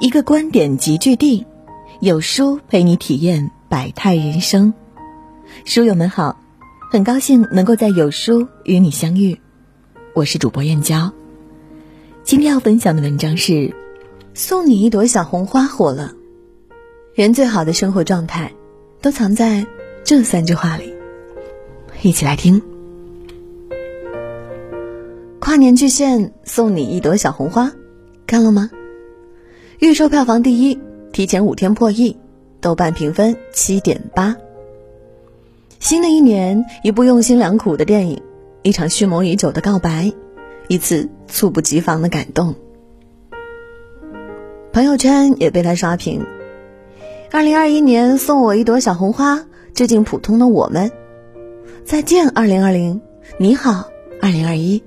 一个观点集聚地，有书陪你体验百态人生。书友们好，很高兴能够在有书与你相遇，我是主播燕娇。今天要分享的文章是《送你一朵小红花》火了。人最好的生活状态，都藏在这三句话里。一起来听。跨年巨献，送你一朵小红花，看了吗？预售票房第一，提前五天破亿，豆瓣评分七点八。新的一年，一部用心良苦的电影，一场蓄谋已久的告白，一次猝不及防的感动。朋友圈也被他刷屏。二零二一年，送我一朵小红花，致敬普通的我们。再见，二零二零，你好，二零二一。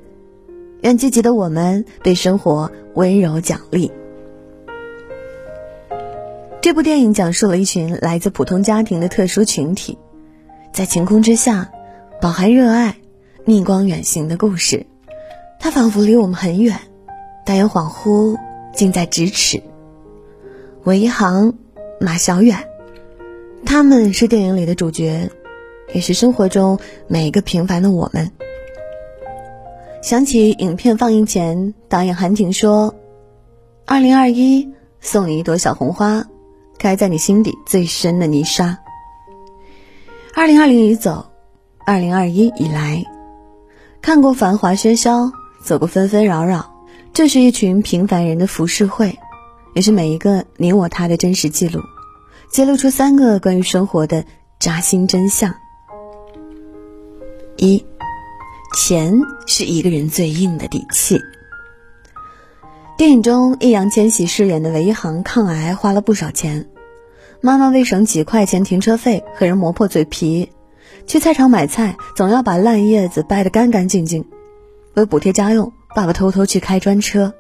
愿积极的我们对生活温柔奖励。这部电影讲述了一群来自普通家庭的特殊群体，在晴空之下，饱含热爱、逆光远行的故事。它仿佛离我们很远，但又恍惚近在咫尺。韦一航、马小远，他们是电影里的主角，也是生活中每一个平凡的我们。想起影片放映前，导演韩婷说：“二零二一，送你一朵小红花。”开在你心底最深的泥沙。二零二零已走，二零二一已来。看过繁华喧嚣，走过纷纷扰扰，这是一群平凡人的浮世绘，也是每一个你我他的真实记录，揭露出三个关于生活的扎心真相：一，钱是一个人最硬的底气。电影中，易烊千玺饰演的韦一航抗癌花了不少钱，妈妈为省几块钱停车费，和人磨破嘴皮，去菜场买菜总要把烂叶子掰得干干净净。为补贴家用，爸爸偷偷去开专车。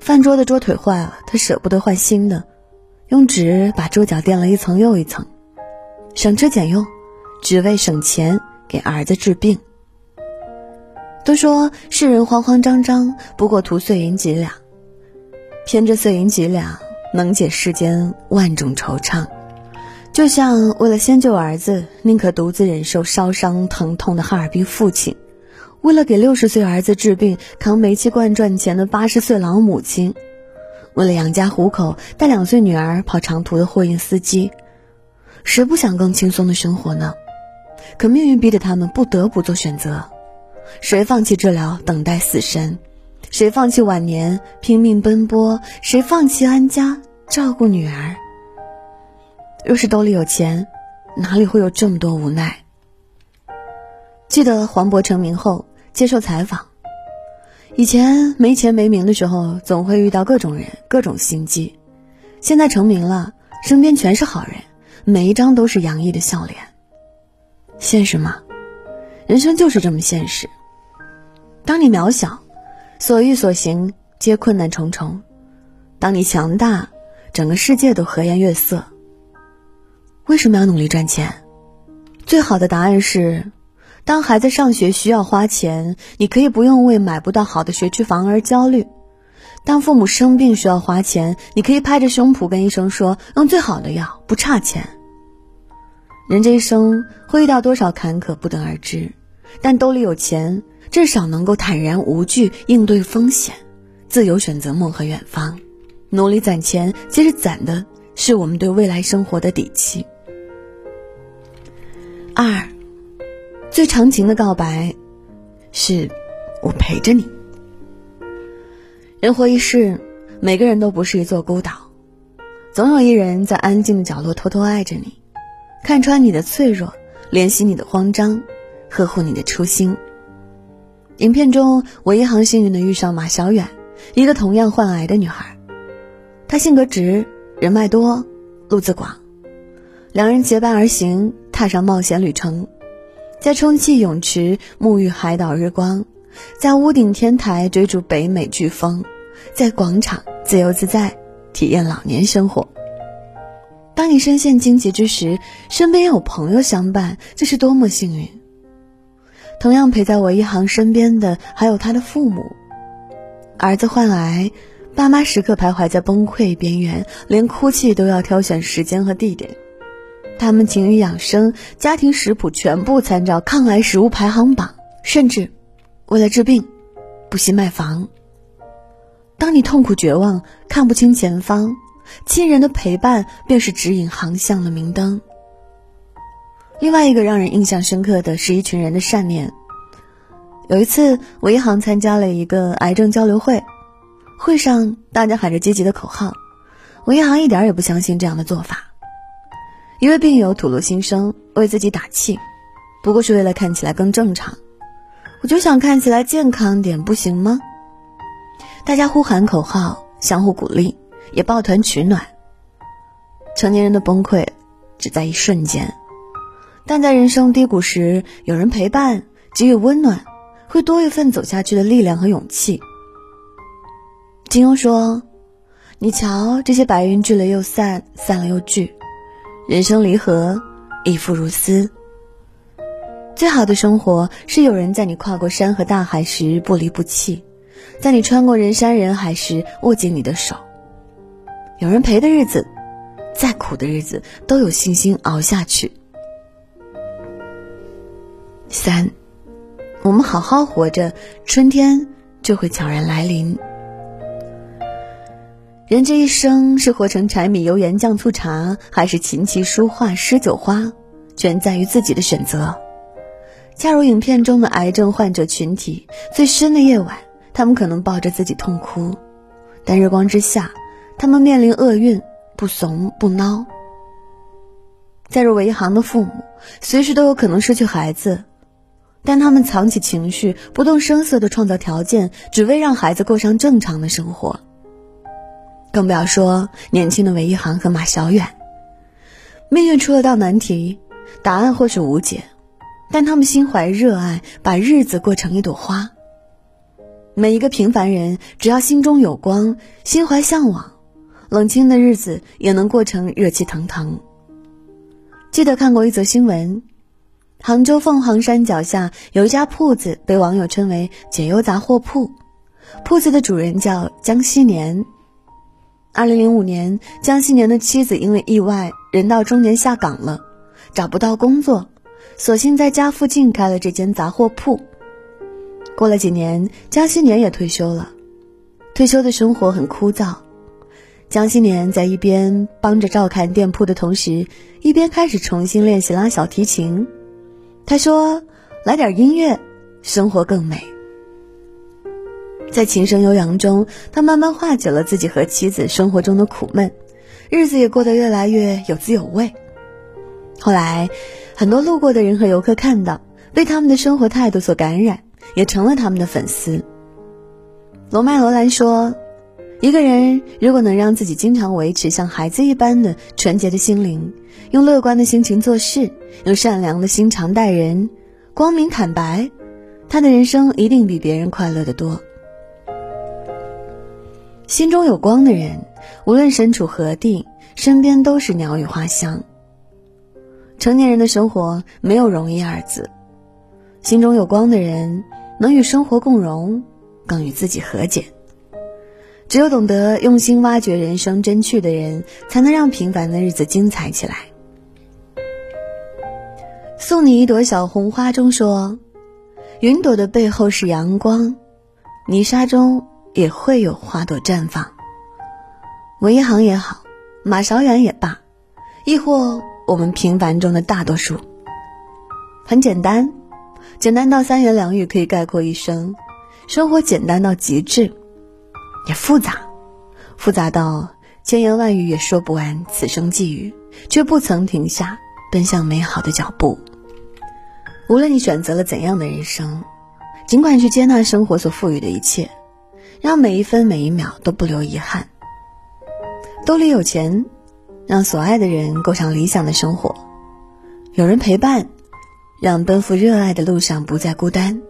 饭桌的桌腿坏了，他舍不得换新的，用纸把桌角垫了一层又一层，省吃俭用，只为省钱给儿子治病。都说世人慌慌张张，不过图碎银几两。偏这碎银几两，能解世间万种惆怅。就像为了先救儿子，宁可独自忍受烧伤疼痛的哈尔滨父亲；为了给六十岁儿子治病，扛煤气罐赚钱的八十岁老母亲；为了养家糊口，带两岁女儿跑长途的货运司机。谁不想更轻松的生活呢？可命运逼得他们不得不做选择。谁放弃治疗，等待死神？谁放弃晚年拼命奔波？谁放弃安家照顾女儿？若是兜里有钱，哪里会有这么多无奈？记得黄渤成名后接受采访，以前没钱没名的时候，总会遇到各种人、各种心机。现在成名了，身边全是好人，每一张都是洋溢的笑脸。现实吗？人生就是这么现实。当你渺小。所欲所行皆困难重重，当你强大，整个世界都和颜悦色。为什么要努力赚钱？最好的答案是：当孩子上学需要花钱，你可以不用为买不到好的学区房而焦虑；当父母生病需要花钱，你可以拍着胸脯跟医生说用最好的药，不差钱。人这一生会遇到多少坎坷，不得而知，但兜里有钱。至少能够坦然无惧应对风险，自由选择梦和远方，努力攒钱，其实攒的是我们对未来生活的底气。二，最长情的告白，是我陪着你。人活一世，每个人都不是一座孤岛，总有一人在安静的角落偷偷爱着你，看穿你的脆弱，怜惜你的慌张，呵护你的初心。影片中，韦一航幸运的遇上马小远，一个同样患癌的女孩。她性格直，人脉多，路子广，两人结伴而行，踏上冒险旅程，在充气泳池沐浴海岛日光，在屋顶天台追逐北美飓风，在广场自由自在体验老年生活。当你身陷荆棘之时，身边有朋友相伴，这是多么幸运！同样陪在我一航身边的还有他的父母。儿子患癌，爸妈时刻徘徊在崩溃边缘，连哭泣都要挑选时间和地点。他们勤于养生，家庭食谱全部参照抗癌食物排行榜，甚至为了治病，不惜卖房。当你痛苦绝望，看不清前方，亲人的陪伴便是指引航向的明灯。另外一个让人印象深刻的是一群人的善念。有一次，韦一航参加了一个癌症交流会。会上，大家喊着积极的口号，韦一航一点也不相信这样的做法。一位病友吐露心声，为自己打气，不过是为了看起来更正常。我就想看起来健康点，不行吗？大家呼喊口号，相互鼓励，也抱团取暖。成年人的崩溃只在一瞬间，但在人生低谷时，有人陪伴，给予温暖，会多一份走下去的力量和勇气。金庸说：“你瞧，这些白云聚了又散，散了又聚，人生离合，亦复如斯。最好的生活是有人在你跨过山和大海时不离不弃，在你穿过人山人海时握紧你的手。有人陪的日子，再苦的日子都有信心熬下去。三，我们好好活着，春天就会悄然来临。”人这一生是活成柴米油盐酱醋茶，还是琴棋书画诗酒花，全在于自己的选择。恰如影片中的癌症患者群体，最深的夜晚，他们可能抱着自己痛哭，但日光之下，他们面临厄运，不怂不孬。再如韦一航的父母，随时都有可能失去孩子，但他们藏起情绪，不动声色地创造条件，只为让孩子过上正常的生活。更不要说年轻的韦一航和马小远，命运出了道难题，答案或许无解，但他们心怀热爱，把日子过成一朵花。每一个平凡人，只要心中有光，心怀向往，冷清的日子也能过成热气腾腾。记得看过一则新闻，杭州凤凰山脚下有一家铺子被网友称为“解忧杂货铺”，铺子的主人叫江西年。二零零五年，江西年的妻子因为意外人到中年下岗了，找不到工作，索性在家附近开了这间杂货铺。过了几年，江西年也退休了。退休的生活很枯燥，江西年在一边帮着照看店铺的同时，一边开始重新练习拉小提琴。他说：“来点音乐，生活更美。”在琴声悠扬中，他慢慢化解了自己和妻子生活中的苦闷，日子也过得越来越有滋有味。后来，很多路过的人和游客看到，被他们的生活态度所感染，也成了他们的粉丝。罗曼·罗兰说：“一个人如果能让自己经常维持像孩子一般的纯洁的心灵，用乐观的心情做事，用善良的心肠待人，光明坦白，他的人生一定比别人快乐的多。”心中有光的人，无论身处何地，身边都是鸟语花香。成年人的生活没有容易二字，心中有光的人能与生活共荣，更与自己和解。只有懂得用心挖掘人生真趣的人，才能让平凡的日子精彩起来。送你一朵小红花中说：“云朵的背后是阳光，泥沙中。”也会有花朵绽放。韦一航也好，马小远也罢，亦或我们平凡中的大多数，很简单，简单到三言两语可以概括一生。生活简单到极致，也复杂，复杂到千言万语也说不完。此生际遇，却不曾停下奔向美好的脚步。无论你选择了怎样的人生，尽管去接纳生活所赋予的一切。让每一分每一秒都不留遗憾。兜里有钱，让所爱的人过上理想的生活；有人陪伴，让奔赴热爱的路上不再孤单。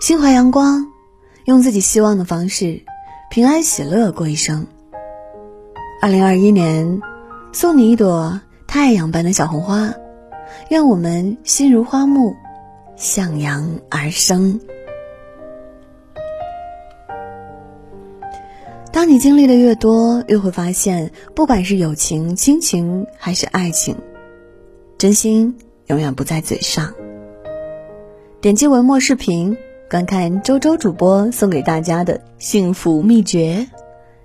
心怀阳光，用自己希望的方式，平安喜乐过一生。二零二一年，送你一朵太阳般的小红花，愿我们心如花木，向阳而生。当你经历的越多，越会发现，不管是友情、亲情还是爱情，真心永远不在嘴上。点击文末视频，观看周周主播送给大家的幸福秘诀，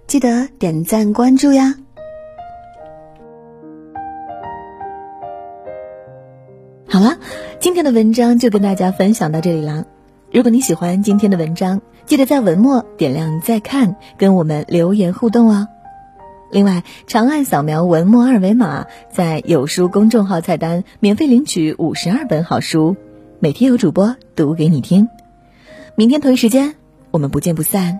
记得点赞关注呀！今天的文章就跟大家分享到这里啦。如果你喜欢今天的文章，记得在文末点亮再看，跟我们留言互动哦。另外，长按扫描文末二维码，在有书公众号菜单免费领取五十二本好书，每天有主播读给你听。明天同一时间，我们不见不散。